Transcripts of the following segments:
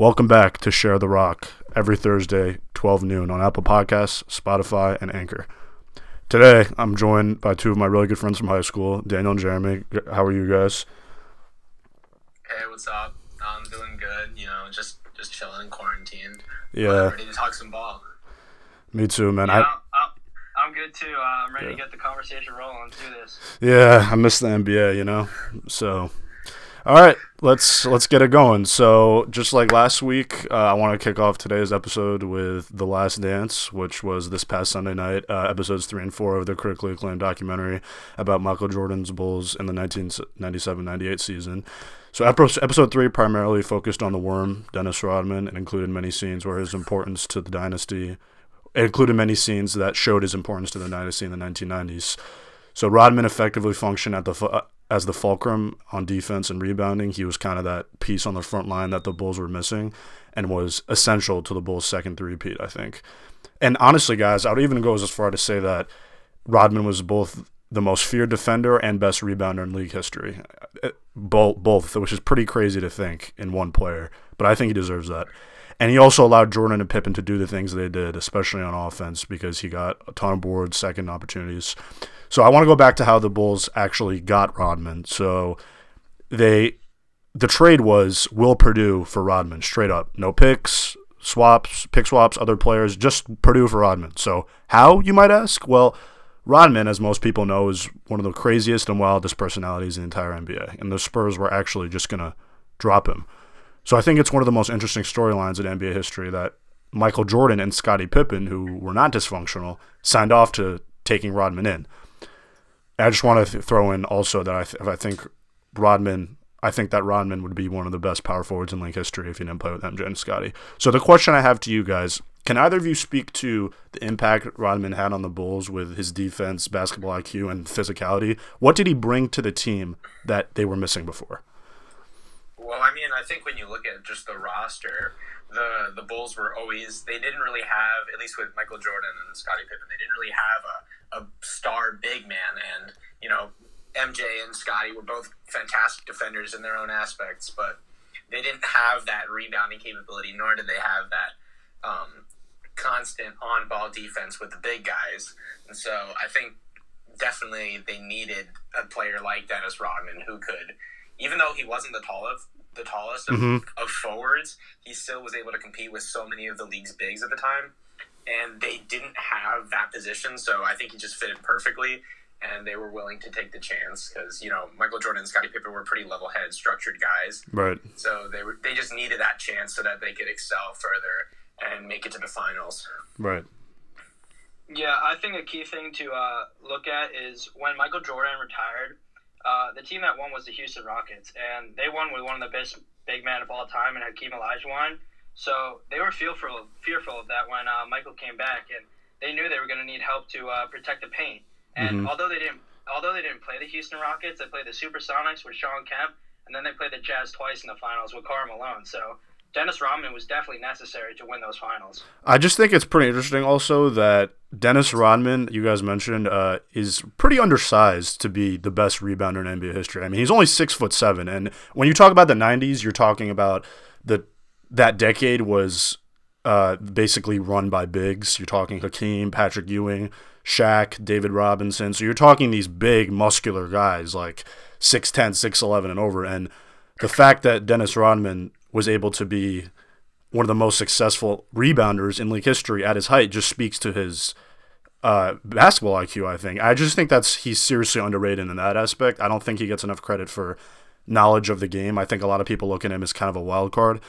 Welcome back to Share the Rock every Thursday, 12 noon on Apple Podcasts, Spotify, and Anchor. Today, I'm joined by two of my really good friends from high school, Daniel and Jeremy. How are you guys? Hey, what's up? I'm doing good. You know, just just chilling in quarantine. Yeah. ready to talk some ball. Me too, man. Yeah, I, I'm, I'm- I'm good too. Uh, I'm ready to get the conversation rolling. Let's do this. Yeah, I miss the NBA, you know. So, all right, let's let's get it going. So, just like last week, uh, I want to kick off today's episode with The Last Dance, which was this past Sunday night, uh, episodes three and four of the critically acclaimed documentary about Michael Jordan's Bulls in the 1997-98 season. So, episode three primarily focused on the worm, Dennis Rodman, and included many scenes where his importance to the dynasty. It included many scenes that showed his importance to the dynasty in the 1990s. So Rodman effectively functioned at the as the fulcrum on defense and rebounding. He was kind of that piece on the front line that the Bulls were missing, and was essential to the Bulls' second three-peat, I think. And honestly, guys, I would even go as far to say that Rodman was both the most feared defender and best rebounder in league history. Uh, Both, both, which is pretty crazy to think in one player, but I think he deserves that. And he also allowed Jordan and Pippen to do the things they did, especially on offense, because he got a ton of boards, second opportunities. So I want to go back to how the Bulls actually got Rodman. So they, the trade was Will Perdue for Rodman, straight up, no picks, swaps, pick swaps, other players, just Perdue for Rodman. So how you might ask? Well, Rodman, as most people know, is one of the craziest and wildest personalities in the entire NBA, and the Spurs were actually just gonna drop him. So I think it's one of the most interesting storylines in NBA history that Michael Jordan and Scottie Pippen, who were not dysfunctional, signed off to taking Rodman in. I just want to th- throw in also that I, th- I think Rodman, I think that Rodman would be one of the best power forwards in league history if he didn't play with MJ and Scottie. So the question I have to you guys: Can either of you speak to the impact Rodman had on the Bulls with his defense, basketball IQ, and physicality? What did he bring to the team that they were missing before? Well, I mean, I think when you look at just the roster, the the Bulls were always they didn't really have at least with Michael Jordan and Scottie Pippen, they didn't really have a, a star big man, and you know MJ and Scottie were both fantastic defenders in their own aspects, but they didn't have that rebounding capability, nor did they have that um, constant on ball defense with the big guys, and so I think definitely they needed a player like Dennis Rodman who could even though he wasn't the tallest, the tallest of, Mhm. of forwards, he still was able to compete with so many of the league's bigs at the time, and they didn't have that position. So I think he just fitted perfectly, and they were willing to take the chance because you know Michael Jordan and Scottie Pippen were pretty level-headed, structured guys. Right. So they were they just needed that chance so that they could excel further and make it to the finals. Right. Yeah, I think a key thing to uh, look at is when Michael Jordan retired, uh, the team that won was the Houston Rockets, and they won with one of the best big men of all time, and Hakeem Olajuwon. So they were fearful fearful of that when uh, Michael came back, and they knew they were going to need help to uh, protect the paint. And Mhm. although they didn't although they didn't play the Houston Rockets, they played the Supersonics with Shawn Kemp, and then they played the Jazz twice in the finals with Karl Malone. So Dennis Rodman was definitely necessary to win those finals. I just think it's pretty interesting also that Dennis Rodman, you guys mentioned, uh, is pretty undersized to be the best rebounder in NBA history. I mean, he's only six foot seven, and when you talk about the '90s, you're talking about the that decade was uh, basically run by bigs. You're talking Hakeem, Patrick Ewing, Shaq, David Robinson. So you're talking these big, muscular guys like 6'10", 6'11", and over. And the fact that Dennis Rodman was able to be one of the most successful rebounders in league history at his height just speaks to his uh, basketball IQ. I think. I just think that's he's seriously underrated in that aspect. I don't think he gets enough credit for knowledge of the game. I think a lot of people look at him as kind of a wild card,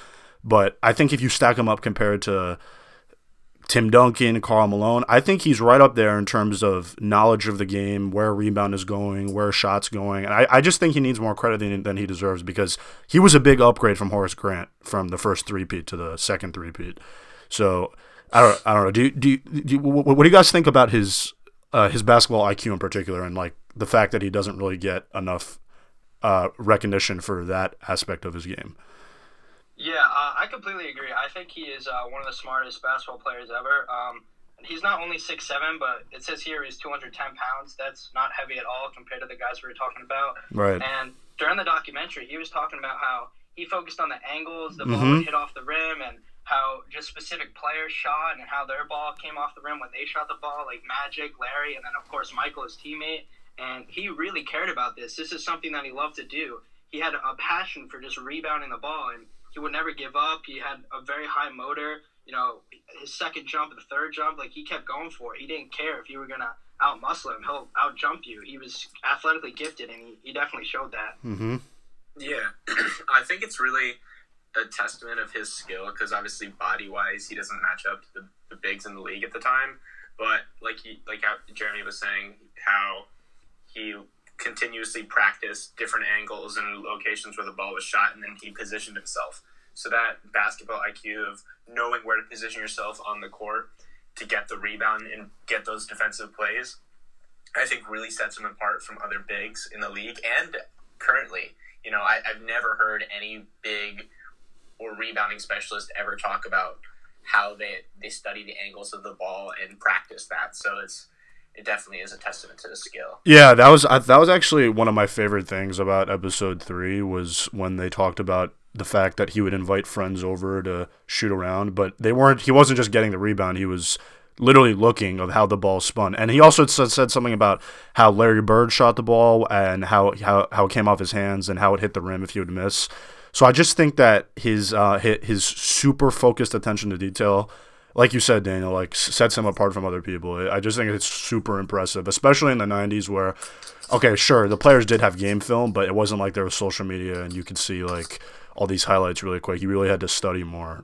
but I think if you stack him up compared to Tim Duncan, Karl Malone, I think he's right up there in terms of knowledge of the game, where rebound is going, where shots going, and I, I just think he needs more credit than, than he deserves because he was a big upgrade from Horace Grant from the first three-peat to the second three-peat. So I don't, I don't know. Do you, do, you, do you, what, what do you guys think about his uh, his basketball IQ in particular, and like the fact that he doesn't really get enough uh, recognition for that aspect of his game? Yeah, uh, I completely agree. I think he is uh, one of the smartest basketball players ever. Um, he's not only six seven, but it says here he's 210 pounds. That's not heavy at all compared to the guys we were talking about. Right. And during the documentary, he was talking about how he focused on the angles the ball mm-hmm. would hit off the rim and how just specific players shot and how their ball came off the rim when they shot the ball, like Magic, Larry, and then of course Michael, his teammate. And he really cared about this. This is something that he loved to do. He had a passion for just rebounding the ball, and he would never give up. He had a very high motor. You know, his second jump, the third jump, like he kept going for it. He didn't care if you were gonna out muscle him. He'll out jump you. He was athletically gifted, and he, he definitely showed that. Mm-hmm. Yeah, I think it's really a testament of his skill because obviously body wise he doesn't match up to the, the bigs in the league at the time. But like he like how Jeremy was saying how he continuously practiced different angles and locations where the ball was shot and then he positioned himself. So that basketball IQ of knowing where to position yourself on the court to get the rebound and get those defensive plays, I think really sets him apart from other bigs in the league and currently. You know, I, I've never heard any big or rebounding specialist ever talk about how they they study the angles of the ball and practice that. So it's it definitely is a testament to the skill. Yeah, that was that was actually one of my favorite things about episode three was when they talked about the fact that he would invite friends over to shoot around, but they weren't. He wasn't just getting the rebound; he was literally looking of how the ball spun. And he also said, said something about how Larry Bird shot the ball and how, how how it came off his hands and how it hit the rim if he would miss. So I just think that his uh, his super focused attention to detail, like you said, Daniel, like sets him apart from other people. I just think it's super impressive, especially in the '90s where, okay, sure, the players did have game film, but it wasn't like there was social media and you could see like all these highlights really quick. You really had to study more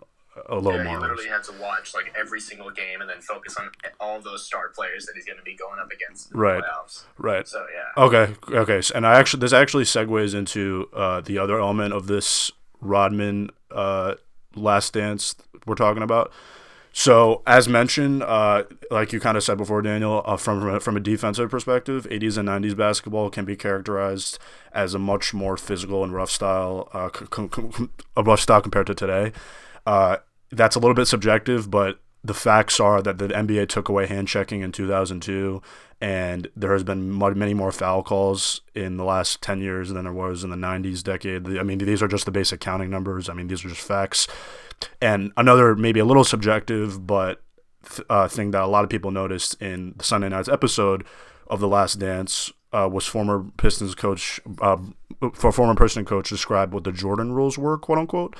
a little yeah, more. He literally had to watch like every single game and then focus on all those star players that he's going to be going up against right. playoffs. Right. So yeah. Okay. Okay. And I actually this actually segues into uh, the other element of this Rodman uh, Last Dance we're talking about. So, as mentioned, uh, like you kind of said before, Daniel, uh, from from a, defensive perspective, 80s and 90s basketball can be characterized as a much more physical and rough style, uh, a rough style compared to today. Uh, that's a little bit subjective, but the facts are that the NBA took away hand checking in 2002, and there has been many more foul calls in the last 10 years than there was in the 90s decade. I mean, these are just the basic counting numbers. I mean, these are just facts. And another, maybe a little subjective, but uh, thing that a lot of people noticed in the Sunday night's episode of The Last Dance uh, was former Pistons coach, uh, for former Pistons coach described what the Jordan rules were, quote unquote.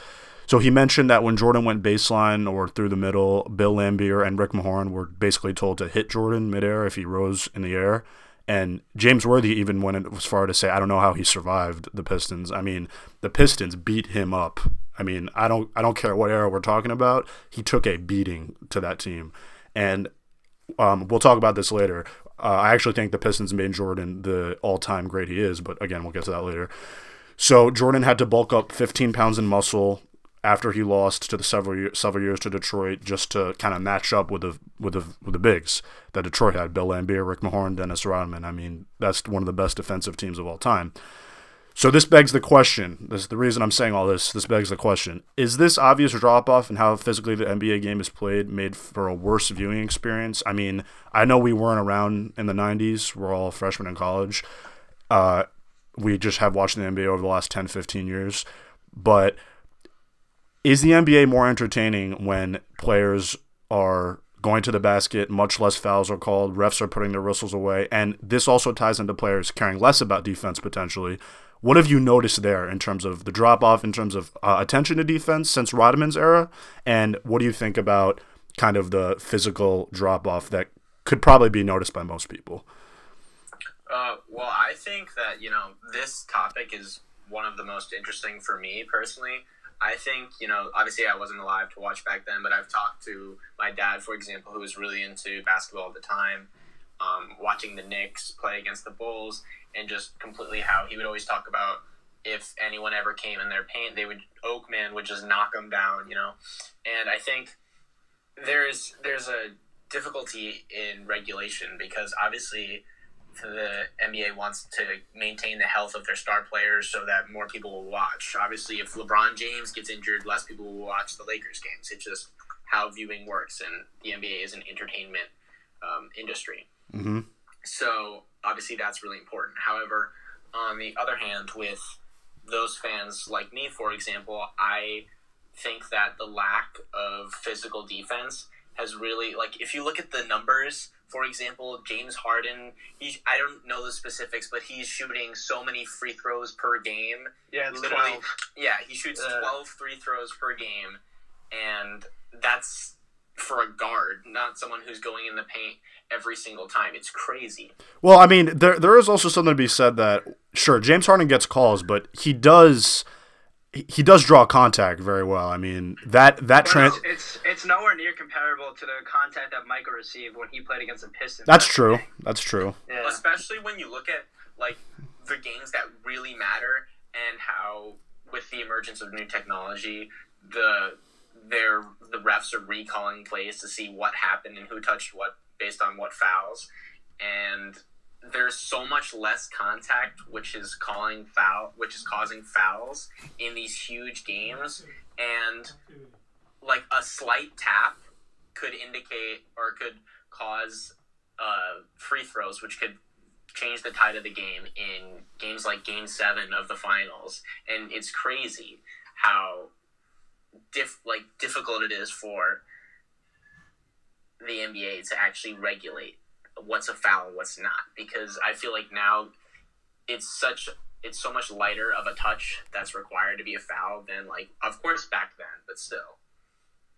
So he mentioned that when Jordan went baseline or through the middle, Bill Laimbeer and Rick Mahorn were basically told to hit Jordan midair if he rose in the air. And James Worthy even went as far to say, I don't know how he survived the Pistons. I mean, the Pistons beat him up. I mean, I don't I don't care what era we're talking about. He took a beating to that team. And um, we'll talk about this later. Uh, I actually think the Pistons made Jordan the all-time great he is, but again, we'll get to that later. So Jordan had to bulk up 15 pounds in muscle after he lost to the several several years to Detroit, just to kind of match up with the with the with the bigs that Detroit had: Bill Laimbeer, Rick Mahorn, Dennis Rodman. I mean, that's one of the best defensive teams of all time. So this begs the question. This is the reason I'm saying all this. This begs the question: Is this obvious drop off in how physically the NBA game is played made for a worse viewing experience? I mean, I know we weren't around in the '90s. We're all freshmen in college. Uh, we just have watched the NBA over the last 10, 15 years, but is the NBA more entertaining when players are going to the basket, much less fouls are called, refs are putting their whistles away, and this also ties into players caring less about defense potentially. What have you noticed there in terms of the drop off, in terms of uh, attention to defense since Rodman's era? And what do you think about kind of the physical drop off that could probably be noticed by most people? Uh, well, I think that, you know, this topic is one of the most interesting for me personally I think, you know, obviously I wasn't alive to watch back then, but I've talked to my dad, for example, who was really into basketball at the time, um, watching the Knicks play against the Bulls, and just completely how he would always talk about if anyone ever came in their paint, they would Oakman would just knock them down, you know. And I think there's there's a difficulty in regulation because obviously the NBA wants to maintain the health of their star players so that more people will watch. Obviously, if LeBron James gets injured, less people will watch the Lakers games. It's just how viewing works, and the NBA is an entertainment um, industry. Mm-hmm. So obviously, that's really important. However, on the other hand, with those fans like me, for example, I think that the lack of physical defense has really like if you look at the numbers for example james harden he i don't know the specifics but he's shooting so many free throws per game Yeah, it's Literally, 12. yeah he shoots Uh. 12 free throws per game and that's for a guard not someone who's going in the paint every single time it's crazy Well, I mean, there there is also something to be said that sure James Harden gets calls, but he does he he does draw contact very well. I mean that that trans it's, it's it's nowhere near comparable to the contact that Michael received when he played against the Pistons. that's true. That's true. Yeah. especially when you look at like the games that really matter and how with the emergence of new technology the their the refs are recalling plays to see what happened and who touched what based on what fouls and there's so much less contact which is calling foul which is causing fouls in these huge games and like a slight tap could indicate or could cause uh, free throws, which could change the tide of the game in games like Game Seven of the finals. And it's crazy how diff- like difficult it is for the NBA to actually regulate what's a foul and what's not, because I feel like now it's such it's so much lighter of a touch that's required to be a foul than like of course back then, but still.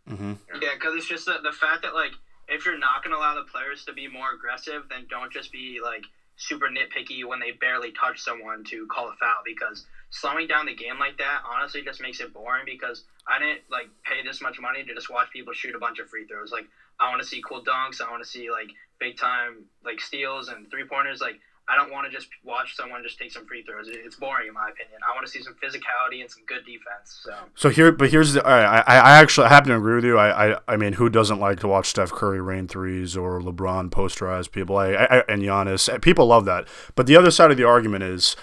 mm-hmm. Yeah, because it's just the, the fact that like if you're not going to allow the players to be more aggressive, then don't just be like super nitpicky when they barely touch someone to call a foul. Because slowing down the game like that honestly just makes it boring. Because I didn't like pay this much money to just watch people shoot a bunch of free throws. Like I want to see cool dunks. I want to see like big time like steals and three pointers. Like I don't want to just watch someone just take some free throws. It's boring in my opinion. I want to see some physicality and some good defense. So. So here, but here's the. I, I actually happen to agree with you. I, I, I mean, who doesn't like to watch Steph Curry rain threes or LeBron posterize people? I, I, and Giannis, people love that. But the other side of the argument is,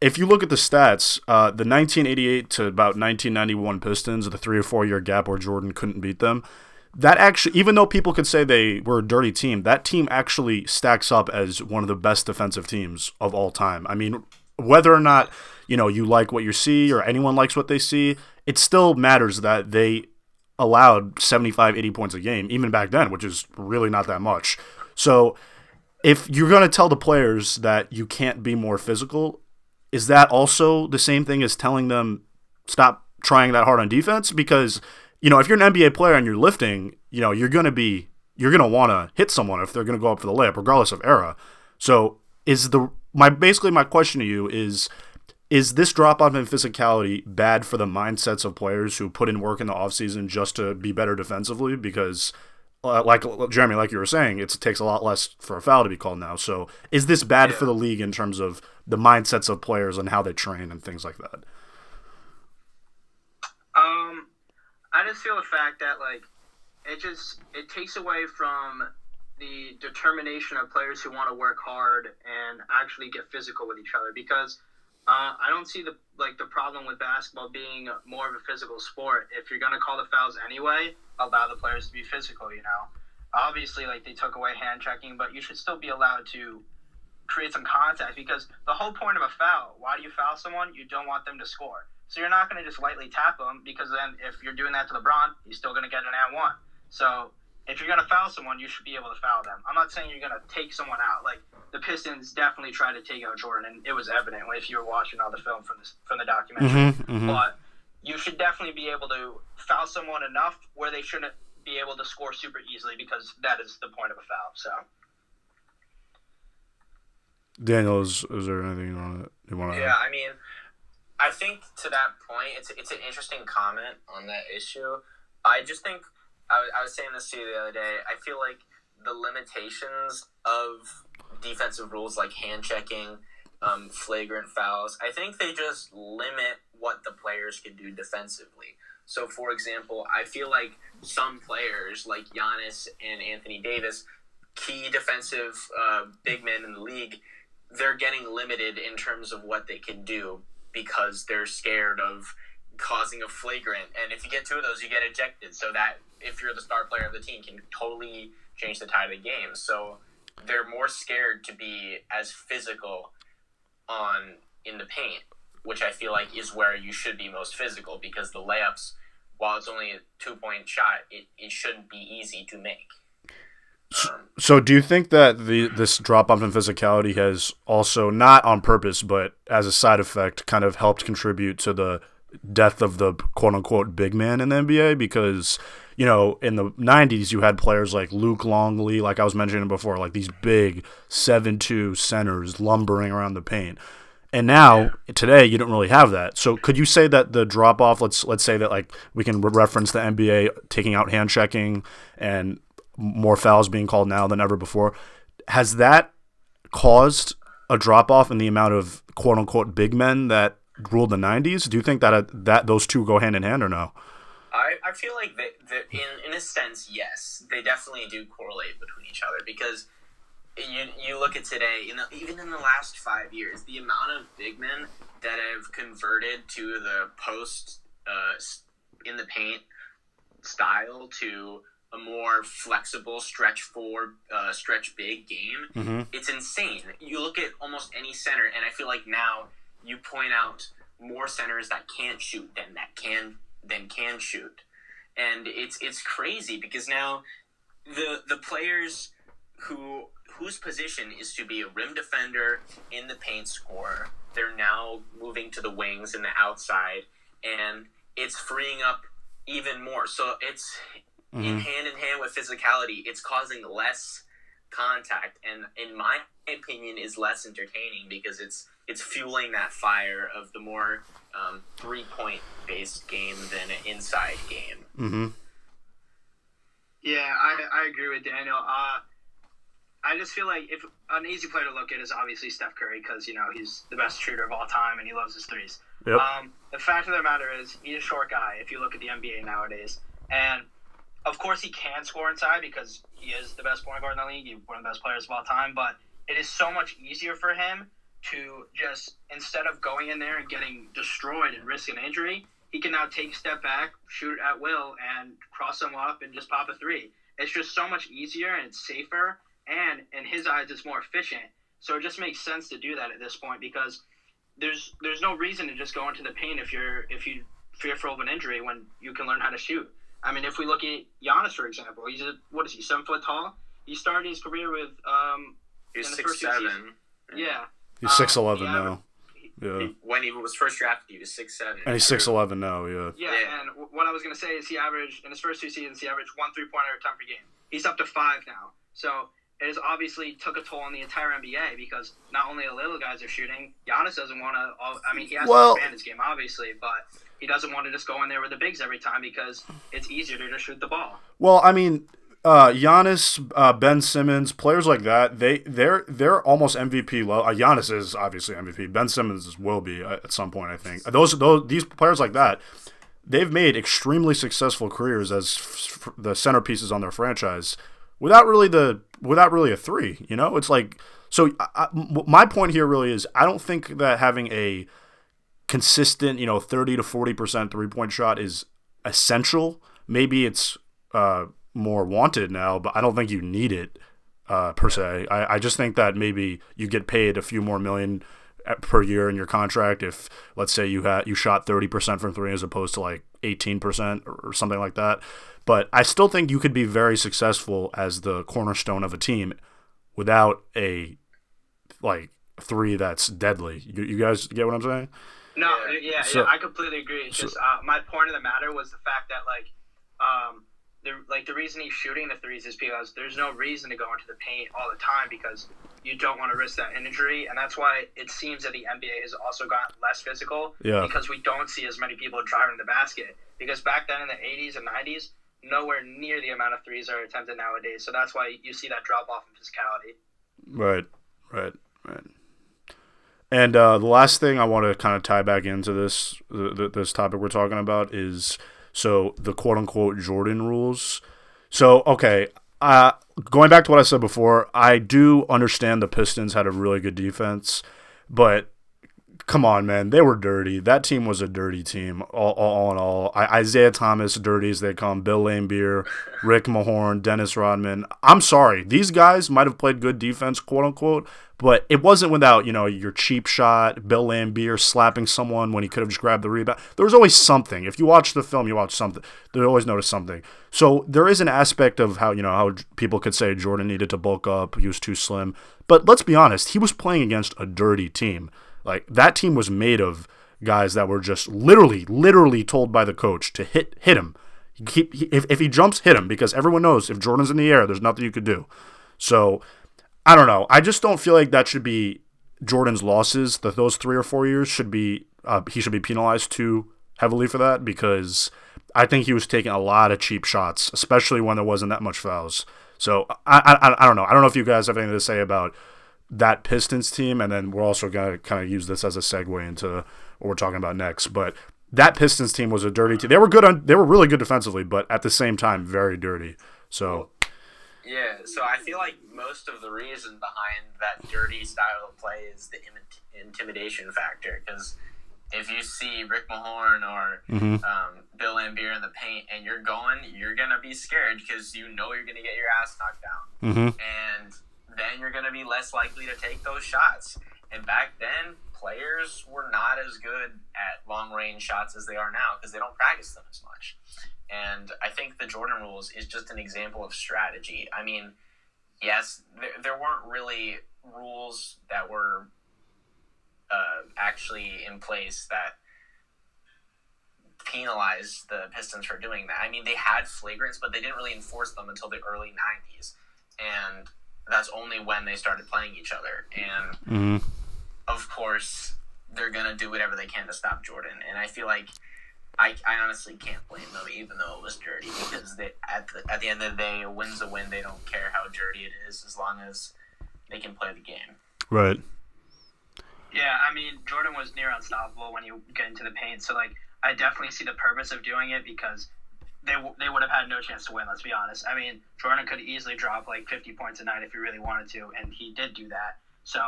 if you look at the stats, uh, the 1988 to about 1991 Pistons, the three or four year gap where Jordan couldn't beat them, that actually, even though people could say they were a dirty team, that team actually stacks up as one of the best defensive teams of all time. I mean, whether or not you know you like what you see or anyone likes what they see, it still matters that they allowed 75, 80 points a game, even back then, which is really not that much. So if you're going to tell the players that you can't be more physical, is that also the same thing as telling them stop trying that hard on defense? Because, you know, if you're an NBA player and you're lifting, you know, you're going to be, you're going to want to hit someone if they're going to go up for the layup, regardless of era. So is the, my, basically my question to you is, is this drop off in physicality bad for the mindsets of players who put in work in the offseason just to be better defensively? Because, uh, like Jeremy, like you were saying, it's, it takes a lot less for a foul to be called now. So, is this bad for the league in terms of the mindsets of players and how they train and things like that? Um, I just feel the fact that like it just it takes away from the determination of players who want to work hard and actually get physical with each other because uh, I don't see the like the problem with basketball being more of a physical sport. If you're gonna call the fouls anyway, allow the players to be physical. You know, obviously like they took away hand checking, but you should still be allowed to create some contact because the whole point of a foul, why do you foul someone? You don't want them to score. So you're not going to just lightly tap them because then if you're doing that to LeBron, he's still going to get an and one. So if you're going to foul someone, you should be able to foul them. I'm not saying you're going to take someone out. Like the Pistons definitely tried to take out Jordan, and it was evident if you were watching all the film from this from the documentary. Mm-hmm, But you should definitely be able to foul someone enough where they shouldn't be able to score super easily because that is the point of a foul. So. Daniel, is, is there anything you want to to? Yeah, I mean, I think to that point, it's it's an interesting comment on that issue. I just think I, was- I was saying this to you the other day. I feel like the limitations of defensive rules like hand checking, um, flagrant fouls. I think they just limit what the players can do defensively. So, for example, I feel like some players like Giannis and Anthony Davis, key defensive uh, big men in the league, they're getting limited in terms of what they can do because they're scared of causing a flagrant. And if you get two of those, you get ejected. So that if you're the star player of the team, can totally change the tide of the game. So they're more scared to be as physical on in the paint. which I feel like is where you should be most physical because the layups, while it's only a two point shot, it, it shouldn't be easy to make. So, do you think that the this drop off in physicality has also not on purpose, but as a side effect, kind of helped contribute to the death of the quote unquote big man in the NBA? Because you know, in the 90s, you had players like Luke Longley, like I was mentioning before, like these big 7 2 centers lumbering around the paint. And now today you don't really have that. So could you say that the drop off? Let's let's say that like we can reference the NBA taking out hand checking and more fouls being called now than ever before. Has that caused a drop off in the amount of quote unquote big men that ruled the '90s? Do you think that uh, that those two go hand in hand or no? I, I feel like that, in in a sense, yes, they definitely do correlate between each other because you you look at today, in the, even in the last five years, the amount of big men that have converted to the post uh, in the paint style to a more flexible stretch four, uh, stretch big game. Mm-hmm. It's insane. You look at almost any center, and I feel like now you point out more centers that can't shoot than that can than can shoot, and it's it's crazy because now the the players who whose position is to be a rim defender in the paint scorer, they're now moving to the wings and the outside, and it's freeing up even more. So it's mm-hmm. in hand in hand with physicality. It's causing less contact, and in my opinion, is less entertaining because it's it's fueling that fire of the more um, three point based game than an inside game. Mm-hmm. Yeah, I, I agree with Daniel. Uh, I just feel like if an easy player to look at is obviously Steph Curry because you know he's the best shooter of all time and he loves his threes. Yep. Um, the fact of the matter is he's a short guy. If you look at the NBA nowadays, and of course he can score inside because he is the best point guard in the league, he's one of the best players of all time. But it is so much easier for him to just instead of going in there and getting destroyed and risking an injury, he can now take a step back, shoot at will, and cross them up and just pop a three. It's just so much easier and it's safer, and in his eyes, it's more efficient. So it just makes sense to do that at this point because there's there's no reason to just go into the paint if you're if you fearful of an injury when you can learn how to shoot. I mean, if we look at Giannis for example, he's a, what is he seven foot tall? He started his career with um. He's six seven. Yeah, He's six um, eleven now. Yeah. When he was first drafted, he was six seven. And he's six eleven now. Yeah. yeah. Yeah, and what I was gonna say is he averaged in his first two seasons he averaged one three pointer attempt per game. He's up to five now. So it has obviously took a toll on the entire NBA because not only the little guys are shooting, Giannis doesn't want to. I mean, he has well, to expand his game obviously, but he doesn't want to just go in there with the bigs every time because it's easier to just shoot the ball. Well, I mean, uh, Giannis, uh, Ben Simmons, players like that, they they're they're almost MVP level. Uh, Giannis is obviously MVP. Ben Simmons will be uh, at some point, I think. Those those these players like that, they've made extremely successful careers as f- the centerpieces on their franchise, without really the without really a three. You know, it's like so. I, my point here really is, I don't think that having a consistent, you know, thirty to forty percent three point shot is essential. Maybe it's uh, more wanted now, but I don't think you need it uh, per se. I, I just think that maybe you get paid a few more million uh, per year in your contract if let's say you had you shot 30% from 3 as opposed to like 18% or, or something like that. But I still think you could be very successful as the cornerstone of a team without a like 3 that's deadly. You, you guys get what I'm saying? No, yeah, so, yeah, I completely agree. It's so, just uh, my point of the matter was the fact that like um, the like the reason he's shooting the threes is because there's no reason to go into the paint all the time because you don't want to risk that injury, and that's why it seems that the NBA has also gotten less physical. Yeah. Because we don't see as many people driving the basket. Because back then in the 80s and 90s, nowhere near the amount of threes are attempted nowadays. So that's why you see that drop off in physicality. Right. Right. Right. And uh, the last thing I want to kind of tie back into this this topic we're talking about is so the quote unquote Jordan rules. So okay, uh, going back to what I said before, I do understand the Pistons had a really good defense, but come on, man. They were dirty. That team was a dirty team, all, all, all in all. I, Isiah Thomas, dirty as they come. Bill Laimbeer, Rick Mahorn, Dennis Rodman. I'm sorry. These guys might have played good defense, quote unquote, but it wasn't without, you know, your cheap shot, Bill Laimbeer slapping someone when he could have just grabbed the rebound. There was always something. If you watch the film, you watch something. They always notice something. So there is an aspect of how, you know, how people could say Jordan needed to bulk up, he was too slim. But let's be honest, he was playing against a dirty team. Like that team was made of guys that were just literally, literally told by the coach to hit hit him. He, if, if he jumps, hit him because everyone knows if Jordan's in the air, there's nothing you could do. So I don't know. I just don't feel like that should be Jordan's losses. That those three or four years should be uh, he should be penalized too heavily for that because I think he was taking a lot of cheap shots, especially when there wasn't that much fouls. So I, I, I don't know. I don't know if you guys have anything to say about that Pistons team, and then we're also gonna kind of use this as a segue into what we're talking about next. But that Pistons team was a dirty team. They were good on, they were really good defensively, but at the same time, very dirty. So yeah, so I feel like most of the reason behind that dirty style of play is the Im- intimidation factor. Because if you see Rick Mahorn or Mhm. um, Bill Laimbeer in the paint and you're going, you're gonna be scared because you know you're gonna get your ass knocked down, hmm and then you're gonna be less likely to take those shots. And back then, players were not as good at long range shots as they are now because they don't practice them as much. And I think the Jordan rules is just an example of strategy. I mean, yes, there, there weren't really rules that were uh, actually in place that penalized the Pistons for doing that. I mean, they had flagrants, but they didn't really enforce them until the early 90s. And that's only when they started playing each other. And hmm of course, they're gonna do whatever they can to stop Jordan. And I feel like I, I honestly can't blame them, even though it was dirty, because they at the at the end of the day, a win's a win. They don't care how dirty it is, as long as they can play the game. right. Yeah, I mean Jordan was near unstoppable when you get into the paint. So like, I definitely see the purpose of doing it because they w- they would have had no chance to win. Let's be honest. I mean Jordan could easily drop like 50 points a night if he really wanted to, and he did do that. So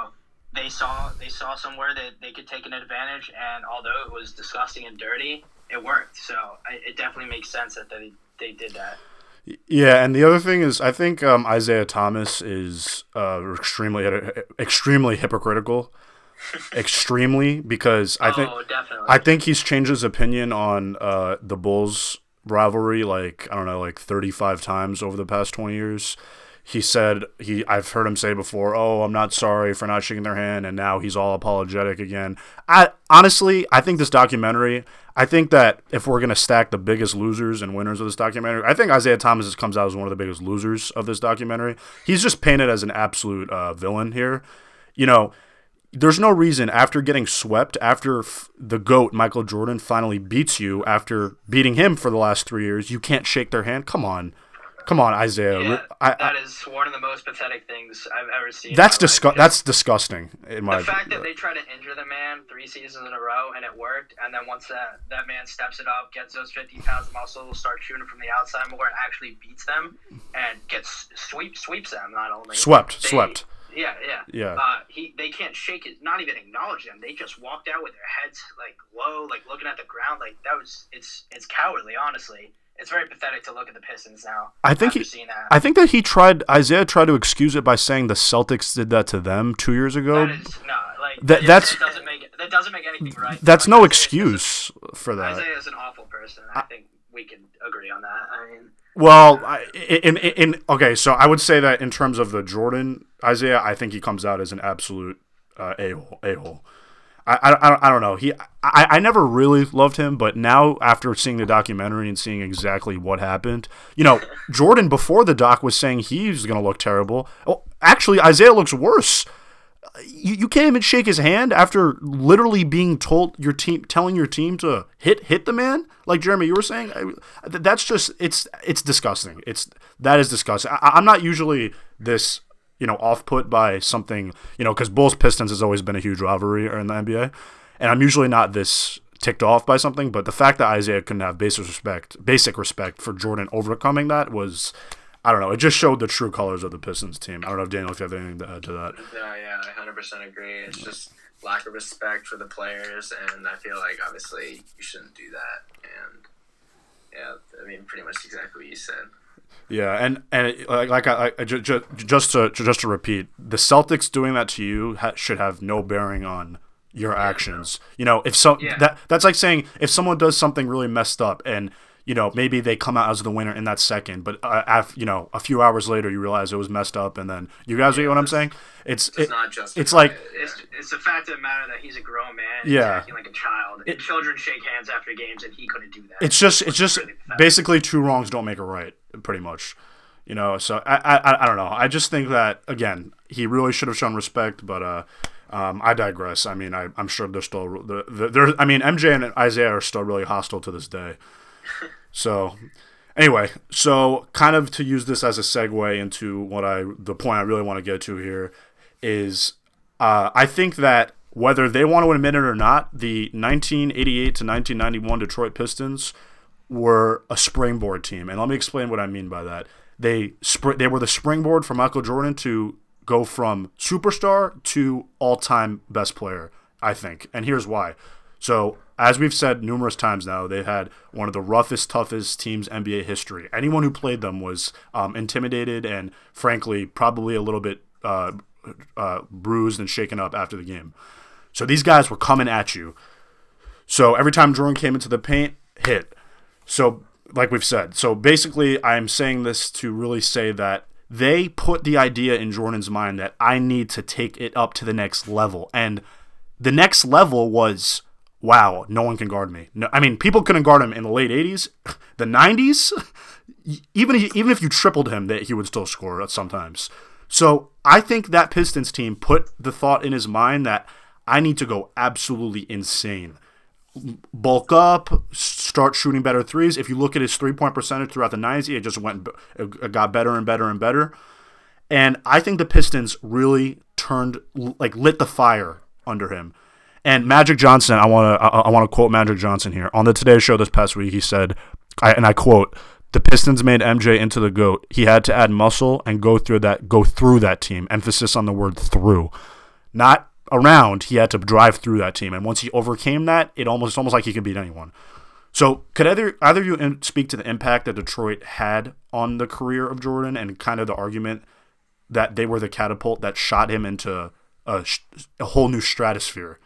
they saw they saw somewhere that they could take an advantage, and although it was disgusting and dirty, it worked. So I, it definitely makes sense that they they did that. Yeah, and the other thing is, I think um, Isiah Thomas is uh, extremely extremely hypocritical, extremely because I think oh. I think he's changed his opinion on uh, the Bulls rivalry like I don't know like 35 times over the past 20 years. He said he I've heard him say before, "Oh, I'm not sorry for not shaking their hand," and now he's all apologetic again. I honestly, I think this documentary, I think that if we're going to stack the biggest losers and winners of this documentary, I think Isiah Thomas comes out as one of the biggest losers of this documentary. He's just painted as an absolute uh, villain here. You know, there's no reason after getting swept, after f- the GOAT, Michael Jordan, finally beats you after beating him for the last three years, you can't shake their hand. Come on. Come on, Isiah. yeah, I, I, that is one of the most pathetic things I've ever seen. that's disgu- That's disgusting. In my the fact that they try to injure the man three seasons in a row and it worked, and then once that, that man steps it up, gets those 50 pounds of muscle, starts shooting from the outside more, and actually beats them and gets sweep sweeps them not only swept, they- swept. Yeah, yeah, Yeah. Uh, he they can't shake it, not even acknowledge them. They just walked out with their heads like low, like looking at the ground. Like that was it's it's cowardly, honestly. It's very pathetic to look at the Pistons now. I think he- that. I think that he tried Isiah tried to excuse it by saying the Celtics did that to them two years ago. that is no like That- that's- it doesn't make that doesn't make anything right. That's no Isiah- excuse for that. Isiah is an awful person. I think we can agree on that. I mean, Well, in, in in okay, so I would say that in terms of the Jordan Isiah, I think he comes out as an absolute uh, a hole. A hole. I, I, I don't- know. He I, I never really loved him, but now after seeing the documentary and seeing exactly what happened, you know, Jordan before the doc was saying he's gonna look terrible. Oh, actually, Isiah looks worse. You, you can't even shake his hand after literally being told your team telling your team to hit hit the man? Like Jeremy you were saying I, that's just it's it's disgusting. It's that is disgusting. I, I'm not usually this you know off put by something you know because Bulls Pistons has always been a huge rivalry in the NBA and I'm usually not this ticked off by something but the fact that Isiah couldn't have basic respect basic respect for Jordan overcoming that was I don't know it just showed the true colors of the Pistons team I don't know if Daniel if you have anything to add to that Yeah, yeah, I hundred percent agree. It's just lack of respect for the players, and I feel like obviously you shouldn't do that. And yeah, I mean, pretty much exactly what you said. Yeah, and and like, like I, I just, just to just to repeat, the Celtics doing that to you ha- should have no bearing on your actions. You know, if so Yeah. that that's like saying if someone does something really messed up and you know maybe they come out as the winner in that second, but uh, af, you know a few hours later you realize it was messed up, and then you guys get what I'm saying? It's It's it, not just. it's like It's, it's the fact of the matter that he's a grown man. Yeah. He's acting like a child. It- Children shake hands after games, and he couldn't do that. it's just it's just really basically two wrongs don't make a right, pretty much. You know, so I, I I don't know. I just think that again, he really should have shown respect, but uh, um, I digress. I mean, I, I'm sure they're still they're, they're I mean, MJ and Isiah are still really hostile to this day. So, anyway, so kind of to use this as a segue into what I the point I really want to get to here is uh, I think that whether they want to admit it or not, the 1988 to 1991 Detroit Pistons were a springboard team, and let me explain what I mean by that. They spr- they were the springboard for Michael Jordan to go from superstar to all-time best player. I think, and here's why. So, as we've said numerous times now, they had one of the roughest, toughest teams NBA history. Anyone who played them was um, intimidated and, frankly, probably a little bit uh, uh, bruised and shaken up after the game. So these guys were coming at you. So every time Jordan came into the paint, hit. So, like we've said, so basically, I'm saying this to really say that they put the idea in Jordan's mind that I need to take it up to the next level. And the next level was wow, no one can guard me. No, I mean, people couldn't guard him in the late 80s, the 90s. Even even if you tripled him, that he would still score sometimes. So I think that Pistons team put the thought in his mind that I need to go absolutely insane bulk up, start shooting better threes. If you look at his three point percentage throughout the 90s, it just went, it got better and better and better. And I think the Pistons really turned, like, lit the fire under him. And Magic Johnson, I want to, I, I want to quote Magic Johnson here on the Today Show this past week. He said, I, and I quote, "The Pistons made MJ into the goat. He had to add muscle and go through that, go through that team. Emphasis on the word through, not around. He had to drive through that team, and once he overcame that, it almost it's almost like he could beat anyone. So, could either either you speak to the impact that Detroit had on the career of Jordan, and kind of the argument that they were the catapult that shot him into a, a whole new stratosphere?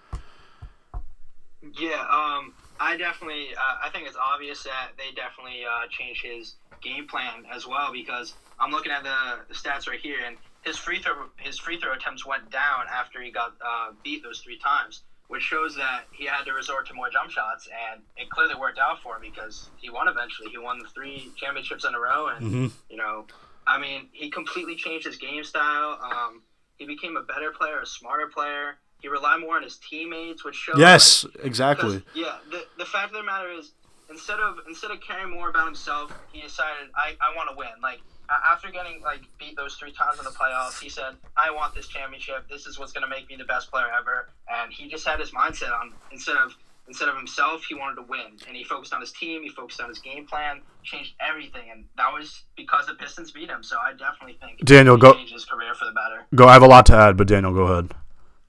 Yeah, um, I definitely, uh, I think it's obvious that they definitely uh, changed his game plan as well because I'm looking at the, the stats right here, and his free throw his free throw attempts went down after he got uh, beat those three times, which shows that he had to resort to more jump shots, and it clearly worked out for him because he won eventually. He won the three championships in a row, and Mm-hmm. you know, I mean, he completely changed his game style. Um, he became a better player, a smarter player. He relied more on his teammates, which shows. Yes, like, exactly. yeah, the, the fact of the matter is, instead of instead of caring more about himself, he decided, I, I want to win. Like after getting like beat those three times in the playoffs, he said, I want this championship. This is what's going to make me the best player ever. And he just had his mindset on instead of instead of himself, he wanted to win, and he focused on his team. He focused on his game plan, changed everything, and that was because the Pistons beat him. So I definitely think Daniel, go- his career for the better. Go. I have a lot to add, but Daniel, go ahead.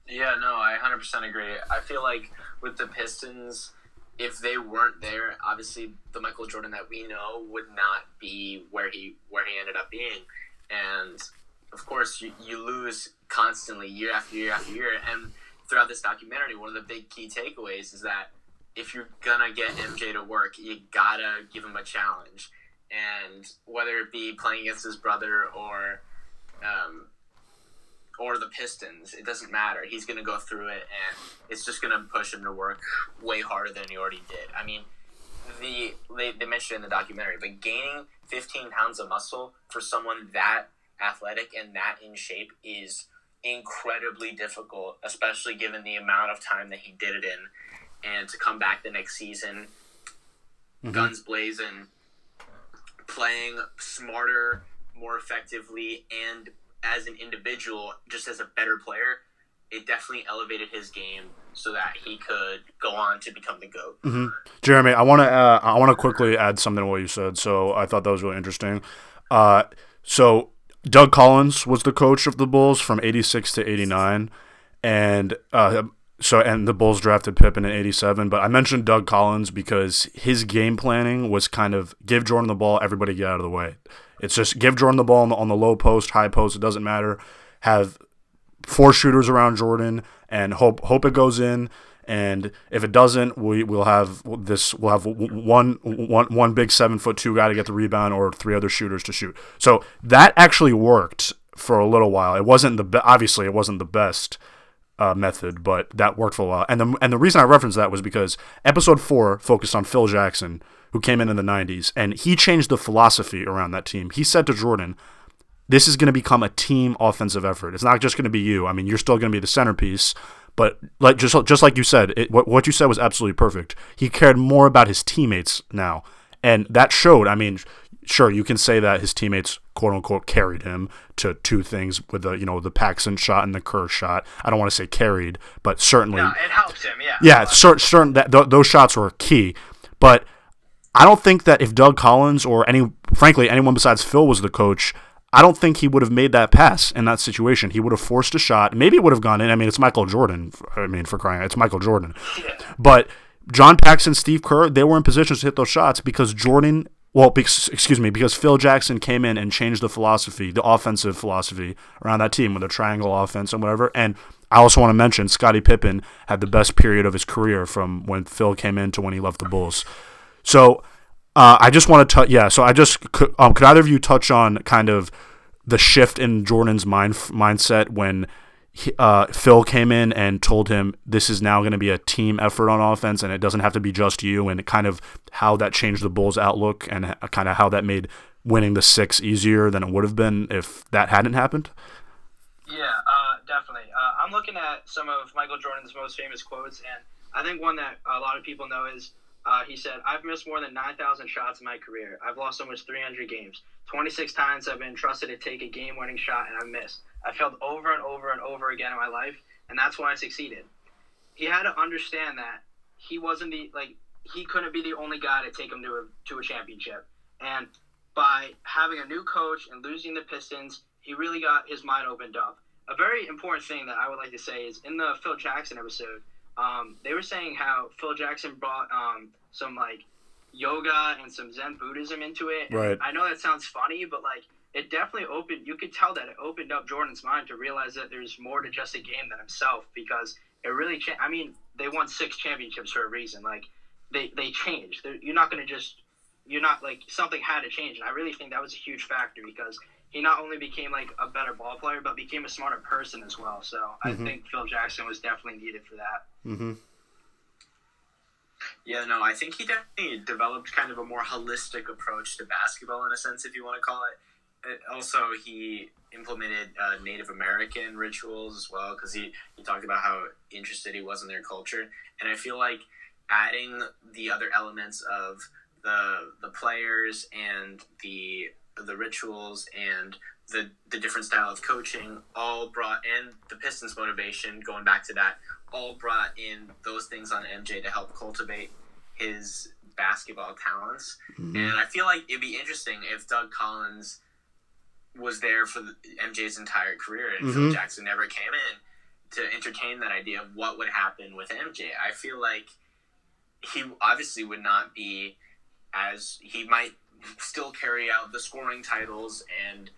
Yeah, no, I 100% agree. I feel like with the Pistons, if they weren't there, obviously the Michael Jordan that we know would not be where he where he ended up being. And of course, you, you lose constantly year after year after year. And throughout this documentary, one of the big key takeaways is that if you're gonna get MJ to work, you gotta give him a challenge. And whether it be playing against his brother or um, or the Pistons, it doesn't matter. He's going to go through it, and it's just going to push him to work way harder than he already did. I mean, the they, they mentioned it in the documentary, but gaining 15 pounds of muscle for someone that athletic and that in shape is incredibly difficult, especially given the amount of time that he did it in. And to come back the next season, mm-hmm. guns blazing, playing smarter, more effectively, and as an individual, just as a better player, it definitely elevated his game so that he could go on to become the goat. Jeremy, I want to uh, I want to quickly add something to what you said. So I thought that was really interesting. Uh, so Doug Collins was the coach of the Bulls from '86 to '89, and uh, so and the Bulls drafted Pippen in '87. But I mentioned Doug Collins because his game planning was kind of give Jordan the ball, everybody get out of the way. It's just give Jordan the ball on the, on the low post, high post. It doesn't matter. Have four shooters around Jordan and hope hope it goes in. And if it doesn't, we will have this. We'll have one one one big seven foot two guy to get the rebound, or three other shooters to shoot. So that actually worked for a little while. It wasn't the be- obviously it wasn't the best uh, method, but that worked for a while. And the and the reason I referenced that was because episode four focused on Phil Jackson, who came in in the '90s, and he changed the philosophy around that team. He said to Jordan, "This is going to become a team offensive effort. It's not just going to be you. I mean, you're still going to be the centerpiece." But like just just like you said, it, what what you said was absolutely perfect. He cared more about his teammates now, and that showed. I mean, sure you can say that his teammates quote unquote carried him to two things with the you know the Paxson shot and the Kerr shot. I don't want to say carried, but certainly no, it helps him. Yeah. Yeah, certain, certain that th- those shots were key, but I don't think that if Doug Collins or any frankly anyone besides Phil was the coach, I don't think he would have made that pass in that situation. He would have forced a shot. Maybe it would have gone in. I mean, it's Michael Jordan. I mean, for crying, out, it's Michael Jordan. Yeah. But John Paxson, Steve Kerr, they were in positions to hit those shots because Jordan. Well, excuse me, because Phil Jackson came in and changed the philosophy, the offensive philosophy around that team with a triangle offense and whatever. And I also want to mention Scottie Pippen had the best period of his career from when Phil came in to when he left the Bulls. So uh, I just want to touch. Yeah, so I just could, um, could either of you touch on kind of the shift in Jordan's mind mindset when he, uh, Phil came in and told him this is now going to be a team effort on offense and it doesn't have to be just you, and kind of how that changed the Bulls' outlook and kind of how that made winning the six easier than it would have been if that hadn't happened. Yeah, uh, definitely. Uh, I'm looking at some of Michael Jordan's most famous quotes, and I think one that a lot of people know is uh, he said, I've missed more than 9,000 shots in my career. I've lost almost 300 games. 26 times I've been trusted to take a game winning shot and I've missed. I failed over and over and over again in my life, and that's why I succeeded. He had to understand that he wasn't the, like, he couldn't be the only guy to take him to a, to a championship. And by having a new coach and losing the Pistons, he really got his mind opened up. A very important thing that I would like to say is in the Phil Jackson episode, um, they were saying how Phil Jackson brought um, some like yoga and some Zen Buddhism into it. And Right. I know that sounds funny, but like it definitely opened. You could tell that it opened up Jordan's mind to realize that there's more to just a game than himself because it really. Cha- I mean, they won six championships for a reason. Like they they changed. They're, you're not going to just. You're not like something had to change, and I really think that was a huge factor because he not only became like a better ball player, but became a smarter person as well. So I Mhm. think Phil Jackson was definitely needed for that. Mm-hmm. Yeah, no, I think he definitely developed kind of a more holistic approach to basketball, in a sense, if you want to call it. Also, he implemented uh, Native American rituals as well, because he, he talked about how interested he was in their culture. And I feel like adding the other elements of the the players and the the rituals and the the different style of coaching all brought and the Pistons motivation going back to that all brought in those things on MJ to help cultivate his basketball talents. Mm-hmm. And I feel like it'd be interesting if Doug Collins was there for the, MJ's entire career and Phil Mhm. Jackson never came in to entertain that idea of what would happen with MJ. I feel like he obviously would not be as he might still carry out the scoring titles and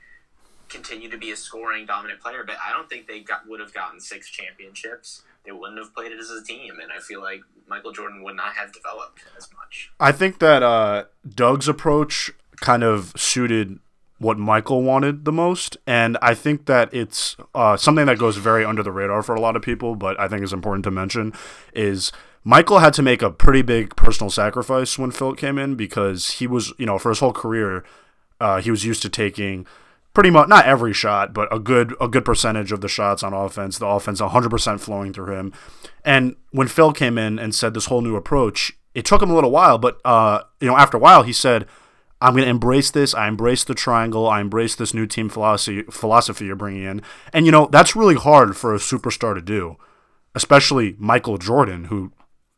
continue to be a scoring dominant player, but I don't think they got would have gotten six championships. They wouldn't have played it as a team, and I feel like Michael Jordan would not have developed as much. I think that uh, Doug's approach kind of suited what Michael wanted the most, and I think that it's uh, something that goes very under the radar for a lot of people, but I think is important to mention is Michael had to make a pretty big personal sacrifice when Phil came in because he was, you know, for his whole career, uh, he was used to taking pretty much not every shot, but a good a good percentage of the shots on offense. The offense 100% flowing through him. And when Phil came in and said this whole new approach, it took him a little while, but uh, you know, after a while, he said, "I'm going to embrace this. I embrace the triangle. I embrace this new team philosophy philosophy you're bringing in." And you know, that's really hard for a superstar to do, especially Michael Jordan, who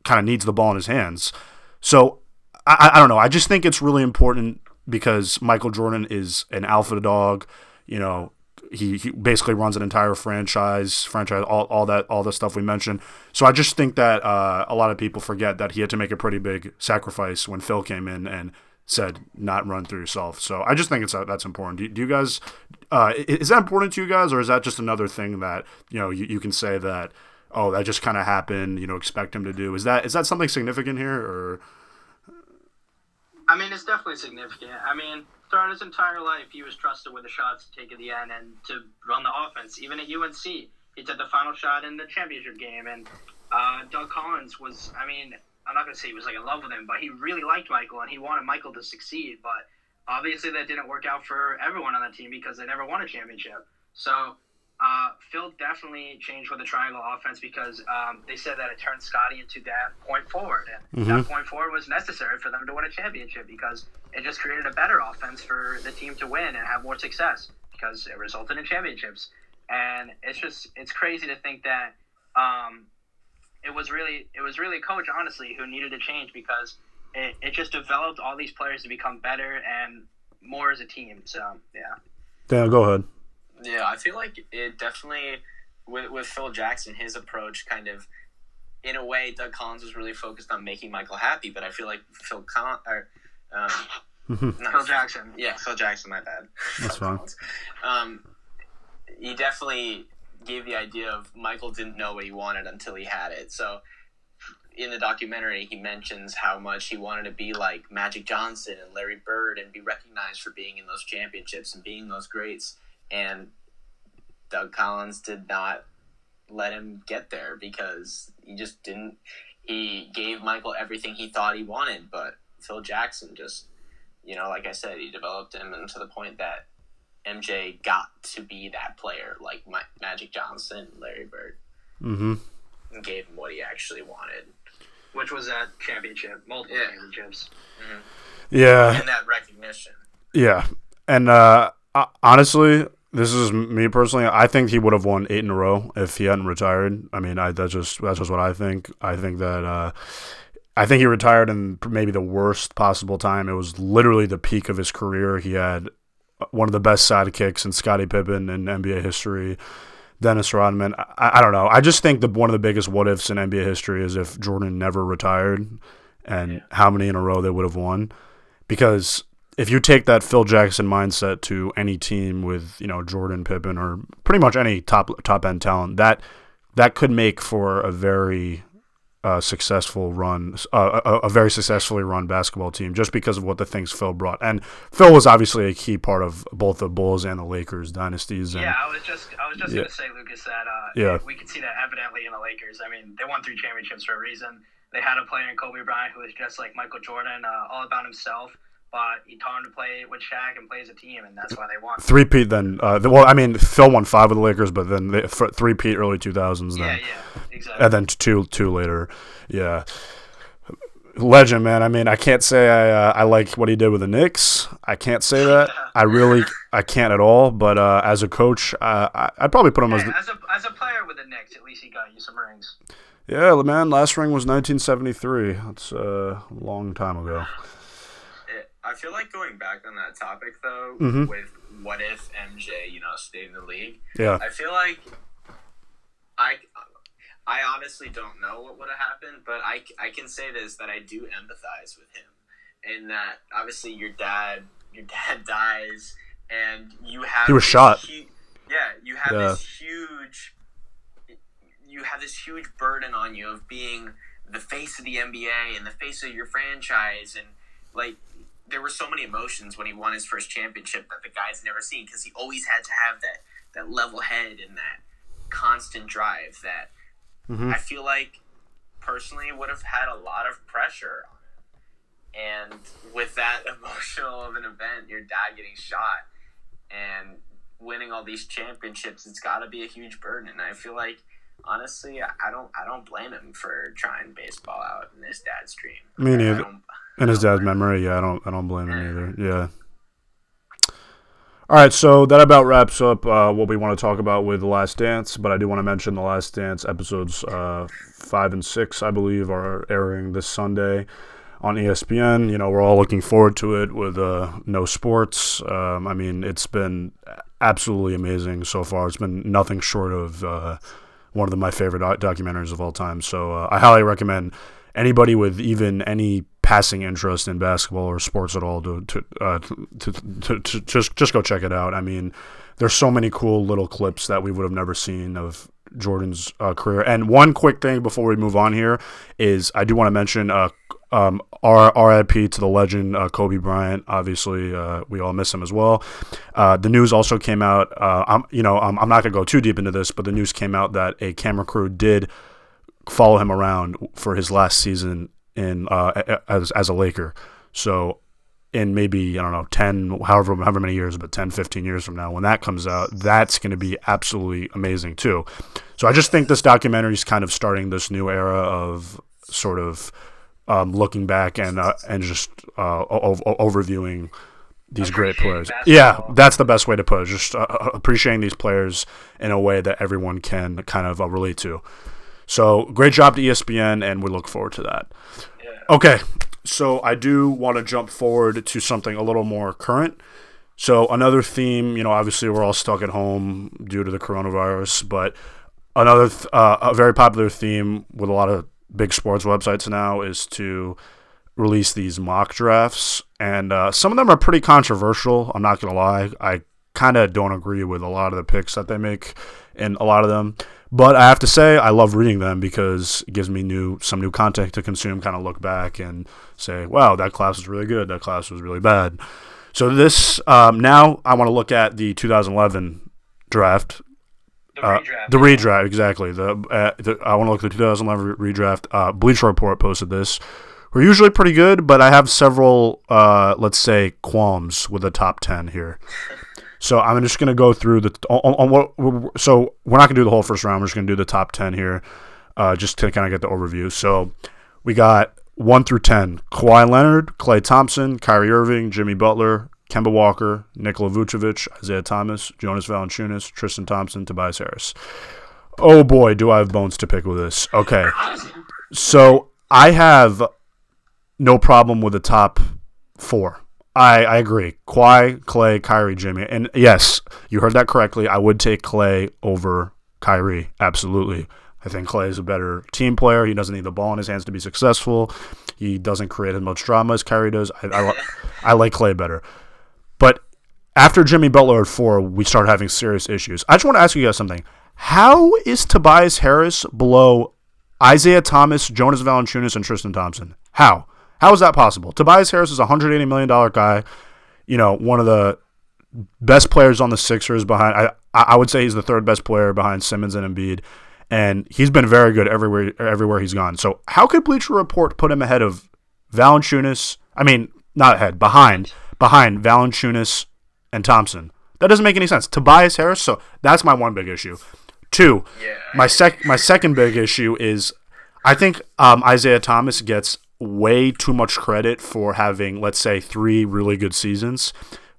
kind of needs the ball in his hands. So I, I don't know. I just think it's really important because Michael Jordan is an alpha dog. You know, he, he basically runs an entire franchise, franchise, all, all that, all the stuff we mentioned. So I just think that uh, a lot of people forget that he had to make a pretty big sacrifice when Phil came in and said not run through yourself. So I just think it's uh, that's important. Do, do you guys uh, is that important to you guys, or is that just another thing that you know you, you can say that oh that just kind of happened, you know, expect him to do? Is that is that something significant here, or? I mean, it's definitely significant. I mean, throughout his entire life, he was trusted with the shots to take at the end and to run the offense. Even at UNC, he took the final shot in the championship game, and uh, Doug Collins was, I mean, I'm not going to say he was like in love with him, but he really liked Michael and he wanted Michael to succeed. But obviously, that didn't work out for everyone on that team because they never won a championship. So uh, Phil definitely changed with the triangle offense because um, they said that it turned Scottie into that point forward, and mm-hmm. that point forward was necessary for them to win a championship because it just created a better offense for the team to win and have more success because it resulted in championships. And it's just it's crazy to think that um, it was really it was really coach honestly who needed to change because it, it just developed all these players to become better and more as a team. So yeah. Dan, go ahead. Yeah, I feel like it definitely with with Phil Jackson, his approach kind of in a way, Doug Collins was really focused on making Michael happy, but I feel like Phil Con or um, Phil Jackson. Yeah, Phil Jackson. My bad. That's fine. Um, he definitely gave the idea of Michael didn't know what he wanted until he had it. So in the documentary, he mentions how much he wanted to be like Magic Johnson and Larry Bird and be recognized for being in those championships and being those greats. And Doug Collins did not let him get there because he just didn't. He gave Michael everything he thought he wanted, but Phil Jackson just, you know, like I said, he developed him and to the point that MJ got to be that player like My- Magic Johnson, Larry Bird, mm-hmm. and gave him what he actually wanted, which was that championship, multiple yeah. championships. Mm-hmm. Yeah, and that recognition. Yeah, and uh, honestly, this is me personally. I think he would have won eight in a row if he hadn't retired. I mean, I that's just that's just what I think. I think that. Uh, I think he retired in maybe the worst possible time. It was literally the peak of his career. He had one of the best sidekicks in Scottie Pippen in NBA history. Dennis Rodman. I, I, don't know. I just think that one of the biggest what ifs in NBA history is if Jordan never retired and yeah. how many in a row they would have won. Because if you take that Phil Jackson mindset to any team with, you know, Jordan, Pippen, or pretty much any top top end talent, that that could make for a very uh, successful run, uh, a, a, very successfully run basketball team, just because of what the things Phil brought. And Phil was obviously a key part of both the Bulls and the Lakers dynasties. And, yeah, I was just I was just yeah. gonna say, Lucas, that uh, yeah. we could see that evidently in the Lakers. I mean, they won three championships for a reason. They had a player in Kobe Bryant who was just like Michael Jordan, uh, all about himself but he taught him to play with Shaq and play as a team, and that's why they won. Three peat then. Uh, well, I mean, Phil won five with the Lakers, but then they, three peat early two thousands. Yeah, yeah, exactly. And then two two later. Yeah. Legend, man. I mean, I can't say I uh, I like what he did with the Knicks. I can't say that. I really I can't at all. But uh, as a coach, uh, I, I'd probably put him as the, as a as a player with the Knicks. At least he got you some rings. Yeah, the man. Last ring was 1973. That's uh, a long time ago. I feel like going back on that topic though, mm-hmm. with what if MJ, you know, stayed in the league. Yeah. I feel like I I honestly don't know what would have happened, but I, I can say this that I do empathize with him, in that obviously your dad your dad dies, and you have he was shot. Hu- yeah, you have yeah. this huge you have this huge burden on you of being the face of the NBA and the face of your franchise, and like there were so many emotions when he won his first championship that the guy's never seen because he always had to have that that level head and that constant drive that mm-hmm. I feel like personally would have had a lot of pressure on him. And with that emotional of an event, your dad getting shot and winning all these championships, it's got to be a huge burden. And I feel like honestly, I don't I don't blame him for trying baseball out in his dad's dream. Me neither. In his dad's memory, yeah, I don't I don't blame him either. Yeah. All right, so that about wraps up uh, what we want to talk about with The Last Dance. But I do want to mention The Last Dance episodes uh, five and six, I believe, are airing this Sunday on ESPN. You know, we're all looking forward to it with uh, no sports. Um, I mean, it's been absolutely amazing so far. It's been nothing short of uh, one of the, my favorite documentaries of all time. So uh, I highly recommend anybody with even any passing interest in basketball or sports at all to to, uh, to, to, to, just just go check it out. I mean, there's so many cool little clips that we would have never seen of Jordan's uh, career. And one quick thing before we move on here is I do want to mention uh, um, RIP to the legend uh, Kobe Bryant. Obviously, uh, we all miss him as well. Uh, the news also came out. Uh, I'm, you know, I'm, I'm not gonna go too deep into this, but the news came out that a camera crew did follow him around for his last season in uh, as as a Laker. So in maybe I don't know 10 however however many years but 10 15 years from now when that comes out that's going to be absolutely amazing too. So I just think this documentary is kind of starting this new era of sort of um, looking back and uh, and just uh, o- overviewing these great players. Basketball. Yeah, that's the best way to put it. Just uh, uh, appreciating these players in a way that everyone can kind of uh, relate to. So great job to ESPN, and we look forward to that. Yeah. Okay, so I do want to jump forward to something a little more current. So another theme, you know, obviously we're all stuck at home due to the coronavirus, but another th- uh, a very popular theme with a lot of big sports websites now is to release these mock drafts, and uh, some of them are pretty controversial. I'm not gonna lie, I kind of don't agree with a lot of the picks that they make in a lot of them. But I have to say, I love reading them because it gives me new some new content to consume. Kind of look back and say, "Wow, that class was really good. That class was really bad." So this um, now I want to look at the 2011 draft. The uh, redraft. The redraft, exactly. The, uh, the I want to look at the 2011 redraft. Uh, Bleacher Report posted this. We're usually pretty good, but I have several, uh, let's say, qualms with the top 10 here. So I'm just gonna go through the on, on what. So we're not gonna do the whole first round. We're just gonna do the top ten here, uh, just to kind of get the overview. So we got one through ten: Kawhi Leonard, Klay Thompson, Kyrie Irving, Jimmy Butler, Kemba Walker, Nikola Vucevic, Isaiah Thomas, Jonas Valanciunas, Tristan Thompson, Tobias Harris. Oh boy, do I have bones to pick with this. Okay, so I have no problem with the top four. I, I agree. Kawhi, Klay, Kyrie, Jimmy. And yes, you heard that correctly. I would take Klay over Kyrie. Absolutely. I think Klay is a better team player. He doesn't need the ball in his hands to be successful. He doesn't create as much drama as Kyrie does. I, I, I like Klay better. But after Jimmy Butler at four, we start having serious issues. I just want to ask you guys something. How is Tobias Harris below Isaiah Thomas, Jonas Valanciunas, and Tristan Thompson? How? How is that possible? Tobias Harris is a $180 million guy, you know, one of the best players on the Sixers behind, I, I would say he's the third best player behind Simmons and Embiid. And he's been very good everywhere everywhere he's gone. So how could Bleacher Report put him ahead of Valanciunas? I mean, not ahead, behind, behind Valanciunas and Thompson. That doesn't make any sense. Tobias Harris. So that's my one big issue. Two, yeah. my sec my second big issue is I think um, Isaiah Thomas gets way too much credit for having, let's say, three really good seasons.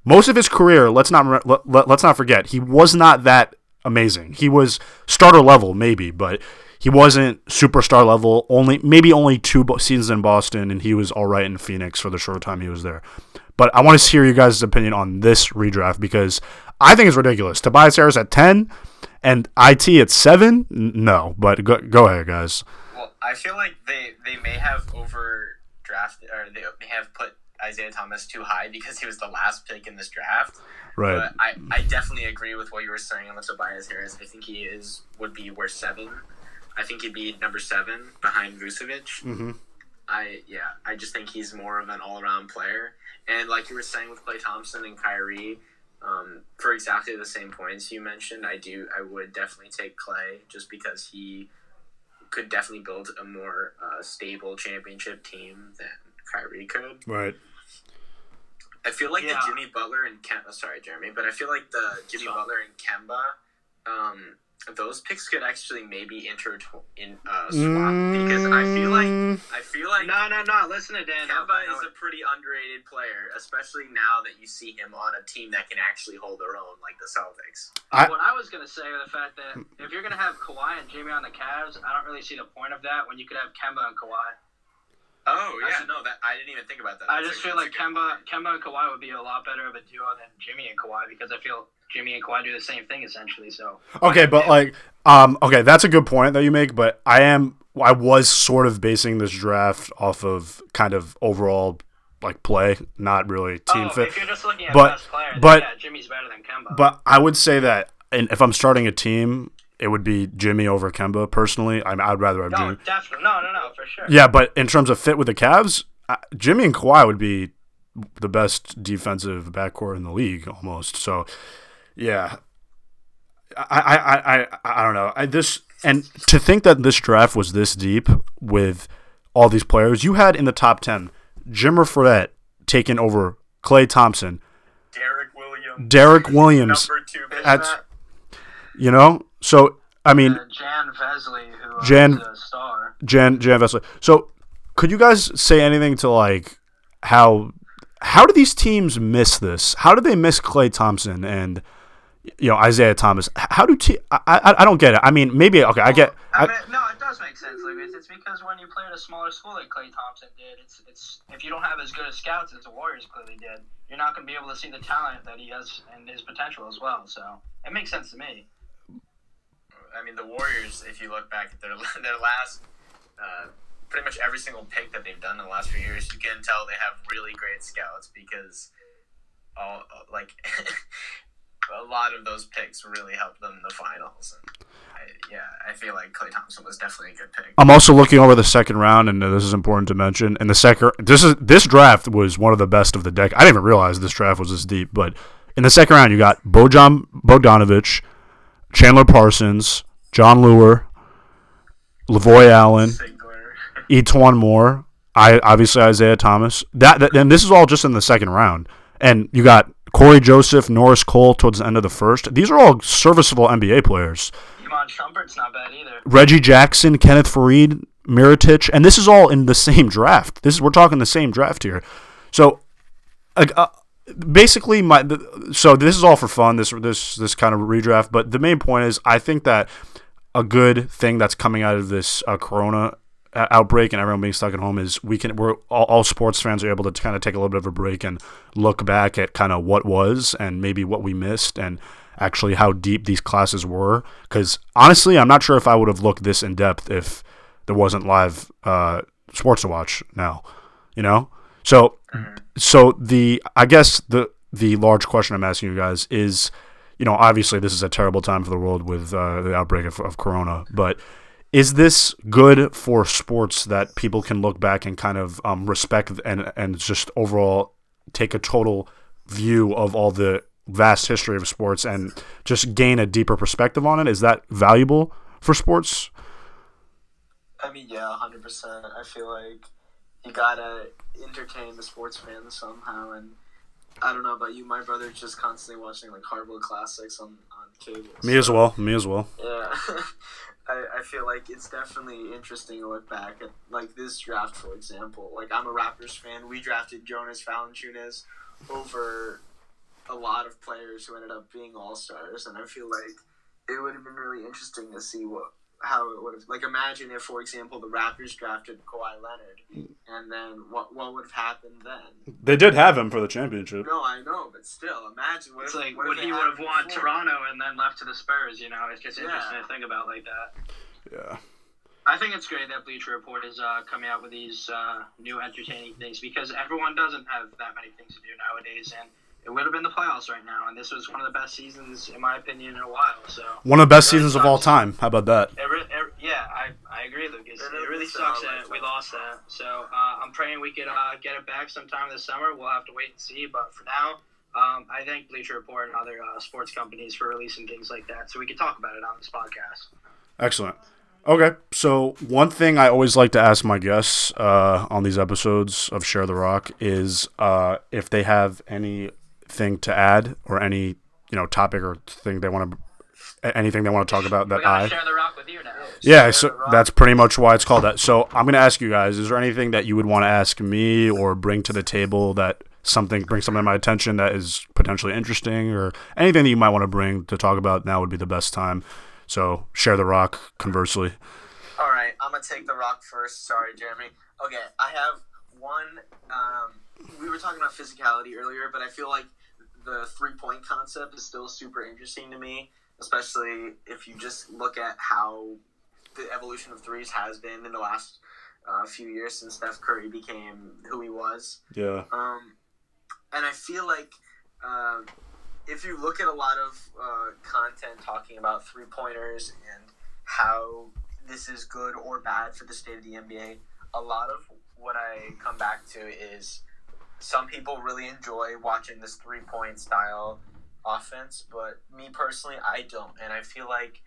Most of his career, let's not let, let, let's not forget, he was not that amazing. He was starter level, maybe, but he wasn't superstar level. Only maybe only two seasons in Boston, and he was all right in Phoenix for the short time he was there. But I want to hear you guys' opinion on this redraft because I think it's ridiculous. Tobias Harris at ten and it at seven. No, but go, go ahead, guys. I feel like they they may have overdrafted or they may have put Isaiah Thomas too high because he was the last pick in this draft. Right. But I, I definitely agree with what you were saying on the Tobias Harris. I think he is would be worth seven. I think he'd be number seven behind Vucevic. Mm-hmm. I yeah, I just think he's more of an all around player. And like you were saying with Klay Thompson and Kyrie, um, for exactly the same points you mentioned, I do I would definitely take Klay just because he could definitely build a more uh, stable championship team than Kyrie could. Right. I feel like yeah. the Jimmy Butler and Kemba. Sorry, Jeremy, but I feel like the Jimmy Butler and Kemba um, those picks could actually maybe enter in uh, swap mm, because I feel like I feel like no no no listen to Dan Kemba is a pretty underrated player, especially now that you see him on a team that can actually hold their own like the Celtics. I, what I was gonna say was the fact that if you're gonna have Kawhi and Jimmy on the Cavs, I don't really see the point of that when you could have Kemba and Kawhi. Oh I yeah, should- no, that I didn't even think about that. I just a- feel like Kemba, point. Kemba and Kawhi would be a lot better of a duo than Jimmy and Kawhi because I feel Jimmy and Kawhi do the same thing essentially. So Okay, but like, um, okay, that's a good point that you make. But I am, I was sort of basing this draft off of kind of overall like play, not really team oh, fit. if you're just looking at But- best player, but- yeah, Jimmy's better than Kemba. But I would say that, and if I'm starting a team, it would be Jimmy over Kemba. Personally, I I'd rather have no, Jimmy. definitely, no, no, no, for sure. Yeah, but in terms of fit with the Cavs, uh, Jimmy and Kawhi would be the best defensive backcourt in the league almost. So, yeah, I I I I, I don't know. I this and to think that this draft was this deep with all these players you had in the top ten, Jimmer Fredette taking over Klay Thompson, Derrick Williams, Derrick Williams. number two. pick. That's you know. So I mean, Uh, Jan Vesely, who Jan- is a star. Jan Jan Vesely. So, could you guys say anything to like how how do these teams miss this? How did they miss Klay Thompson and you know Isaiah Thomas? How do te- I, I I don't get it. I mean, maybe okay, I get. I I, mean, no, it does make sense, Lucas. It's because when you play at a smaller school like Klay Thompson did, it's it's if you don't have as good as scouts as the Warriors clearly did, you're not going to be able to see the talent that he has and his potential as well. So it makes sense to me. I mean, the Warriors. If you look back at their their last, uh, pretty much every single pick that they've done in the last few years, you can tell they have really great scouts because all like a lot of those picks really helped them in the finals. And I, yeah, I feel like Klay Thompson was definitely a good pick. I'm also looking over the second round, and this is important to mention. And the second, this is this draft was one of the best of the deck. I didn't even realize this draft was this deep. But in the second round, you got Bojan Bogdanovic, Chandler Parsons, Jon Leuer, Lavoy Allen. E'Twaun Moore, I obviously Isaiah Thomas. That, that and this is all just in the second round. And you got Cory Joseph, Norris Cole towards the end of the first. These are all serviceable NBA players. Iman Shumpert's not bad either. Reggie Jackson, Kenneth Faried, Mirotic, and this is all in the same draft. This is we're talking the same draft here. So, uh, basically, my so this is all for fun. This this this kind of redraft, but the main point is I think that a good thing that's coming out of this uh, Corona outbreak and everyone being stuck at home is we can we're all, all sports fans are able to kind of take a little bit of a break and look back at kind of what was and maybe what we missed and actually how deep these classes were. Because honestly i'm not sure if i would have looked this in depth if there wasn't live uh, sports to watch now you know? So so the i guess the the large question i'm asking you guys is you know obviously this is a terrible time for the world with uh, the outbreak of, of corona but is this good for sports that people can look back and kind of um, respect and and just overall take a total view of all the vast history of sports and just gain a deeper perspective on it? Is that valuable for sports? I mean, yeah, hundred percent. I feel like you gotta entertain the sports fans somehow, and I don't know about you. My brother's just constantly watching like hardwood classics on on cable. Me as well. Me as well. Yeah, feel like it's definitely interesting to look back at like this draft, for example. Like I'm a Raptors fan. We drafted Jonas Valanciunas over a lot of players who ended up being all stars, and I feel like it would have been really interesting to see what how it would have like imagine if for example the Raptors drafted Kawhi Leonard and then what what would have happened then They did have him for the championship. no I know but still imagine what It's if, like what would he would have won before? Toronto and then left to the Spurs. You know, it's just Yeah. interesting to think about like that. Yeah. I think it's great that Bleacher Report is uh, coming out with these uh, new entertaining things because everyone doesn't have that many things to do nowadays, and it would have been the playoffs right now, and this was one of the best seasons, in my opinion, in a while. So, One of the best Really seasons of all time. How about that? it re- it, yeah, I, I agree, Lucas. It It really sucks solid, that we lost that. So, uh, I'm praying we could uh, get it back sometime this summer. We'll have to wait and see, but for now. Um, I thank Bleacher Report and other uh, sports companies for releasing things like that, so we can talk about it on this podcast. Excellent. Okay, so one thing I always like to ask my guests uh, on these episodes of Share the Rock is uh, if they have anything to add or any you know topic or thing they want to anything they want to talk about that I share the rock with you now. yeah Share so that's pretty much why it's called that. So I'm gonna ask you guys: Is there anything that you would want to ask me or bring to the table that something bring something to my attention that is potentially interesting or anything that you might want to bring to talk about? Now would be the best time. So share the rock. Conversely. All right, I'm gonna take the rock first. Sorry, Jeremy. Okay, I have one. Um, we were talking about physicality earlier, but I feel like the three point concept is still super interesting to me, especially if you just look at how the evolution of threes has been in the last uh, few years since Steph Curry became who he was. Yeah. Um, and I feel like uh, if you look at a lot of uh, content talking about three pointers and how this is good or bad for the state of the NBA, a lot of what I come back to is some people really enjoy watching this three point style offense, but me personally, I don't. And I feel like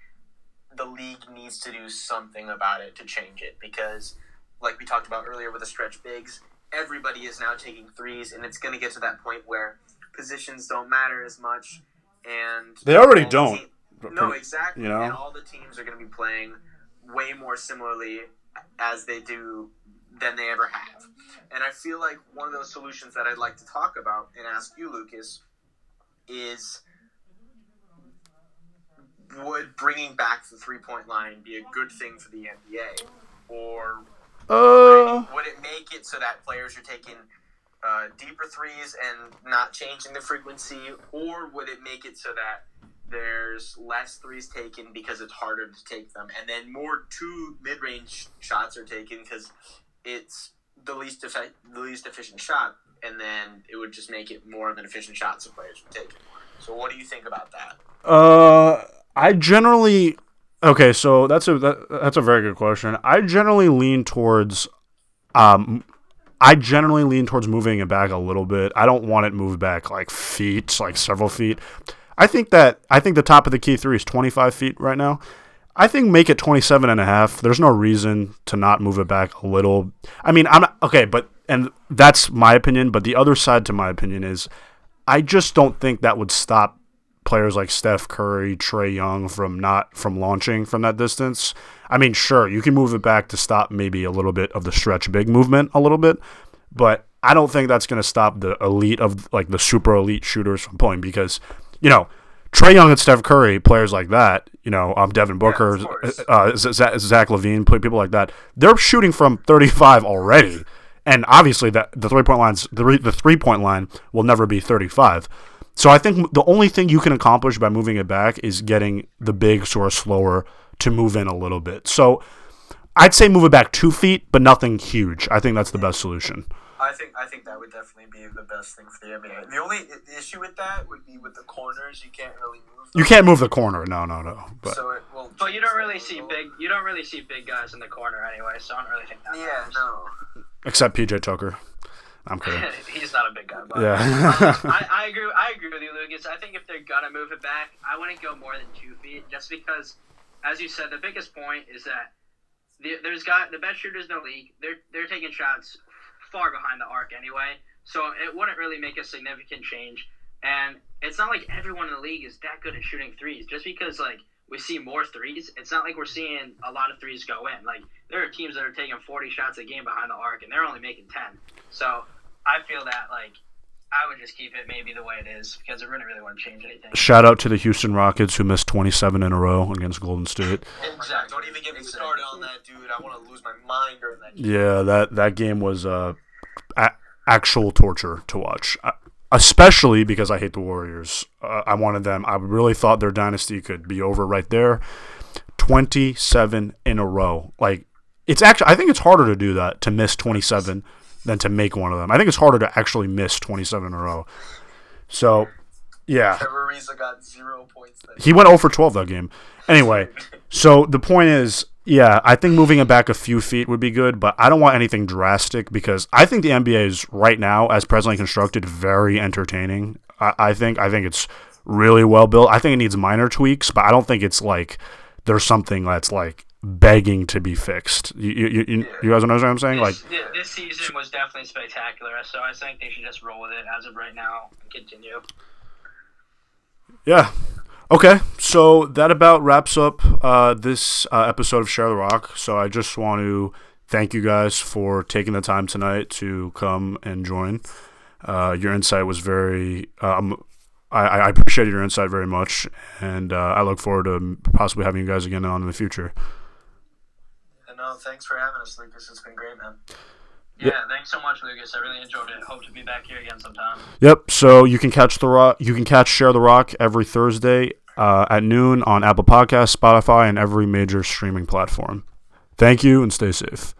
the league needs to do something about it to change it because, like we talked about earlier with the stretch bigs, everybody is now taking threes, and it's going to get to that point where positions don't matter as much. And They already don't. team- no, exactly. You know? And all the teams are going to be playing way more similarly as they do than they ever have. And I feel like one of those solutions that I'd like to talk about and ask you, Lucas, is would bringing back the three point line be a good thing for the NBA? Or Uh. would it make it so that players are taking uh, deeper threes and not changing the frequency? Or would it make it so that there's less threes taken because it's harder to take them, and then more two mid-range shots are taken because it's the least the least efficient shot, and then it would just make it more of an efficient shot, so players would take it. So, what do you think about that? Uh, I generally okay. So that's a that, that's a very good question. I generally lean towards, um, I generally lean towards moving it back a little bit. I don't want it moved back like feet, like several feet. I think that I think the top of the key three is 25 feet right now. I think make it 27 and a half. There's no reason to not move it back a little. I mean, I'm not, okay, but and that's my opinion, but the other side to my opinion is I just don't think that would stop players like Steph Curry, Trae Young from not from launching from that distance. I mean, sure, you can move it back to stop maybe a little bit of the stretch big movement a little bit, but I don't think that's going to stop the elite of like the super elite shooters from pulling because you know Trae Young and Steph Curry, players like that, you know, um, Devin Booker, course. uh, Z- Zach LaVine, people like that. They're shooting from 35 already, and obviously that the three point lines, the re- the three point line will never be 35. So I think the only thing you can accomplish by moving it back is getting the bigs who are slower to move in a little bit. So I'd say move it back two feet, but nothing huge. I think that's the best solution. I think I think that would definitely be the best thing for the NBA. The only i- issue with that would be with the corners. You can't really move. You can't move the corner. No, no, no. But so it will. But you don't really see big. You don't really see big guys in the corner anyway, so I don't really think that. Yeah, matters. no. except PJ Tucker. I'm kidding. He's not a big guy. But, Yeah. Um, I, I agree. I agree with you, Lucas. I think if they're gonna move it back, I wouldn't go more than two feet, just because, as you said, the biggest point is that the, there's got the best shooters in the league. They're they're taking shots far behind the arc anyway, so it wouldn't really make a significant change. And it's not like everyone in the league is that good at shooting threes. Just because like we see more threes, it's not like we're seeing a lot of threes go in. Like there are teams that are taking 40 shots a game behind the arc, and they're only making 10. So I feel that like I would just keep it maybe the way it is because I wouldn't really want to change anything. Shout out to the Houston Rockets who missed 27 in a row against Golden State. Exactly. Don't even get me started on that, dude. I want to lose my mind during that. game. Yeah, that that game was uh, a- actual torture to watch. Uh, especially because I hate the Warriors. Uh, I wanted them. I really thought their dynasty could be over right there. 27 in a row. Like it's actually I think it's harder to do that to miss 27 than to make one of them. I think it's harder to actually miss 27 in a row. So, yeah. Trevor Ariza got zero points. He went 0 for 12 that game. Anyway, so the point is, yeah, I think moving it back a few feet would be good, but I don't want anything drastic because I think the NBA is right now, as presently constructed, very entertaining. I, I think I think it's really well built. I think it needs minor tweaks, but I don't think it's like there's something that's like begging to be fixed. You you, you, you guys know what I'm saying? Like This, thi- this season was definitely spectacular, so I think they should just roll with it as of right now and continue. Yeah. Okay, so that about wraps up uh, this uh, episode of Share the Rock. So I just want to thank you guys for taking the time tonight to come and join. Uh, your insight was very. Um, I, I appreciated your insight very much, and uh, I look forward to possibly having you guys again on in the future. No, thanks for having us, Lucas. It's been great, man. Yeah, thanks so much, Lucas. I really enjoyed it. Hope to be back here again sometime. Yep. So you can catch the rock. You can catch Share the Rock every Thursday uh, at noon on Apple Podcasts, Spotify, and every major streaming platform. Thank you and stay safe.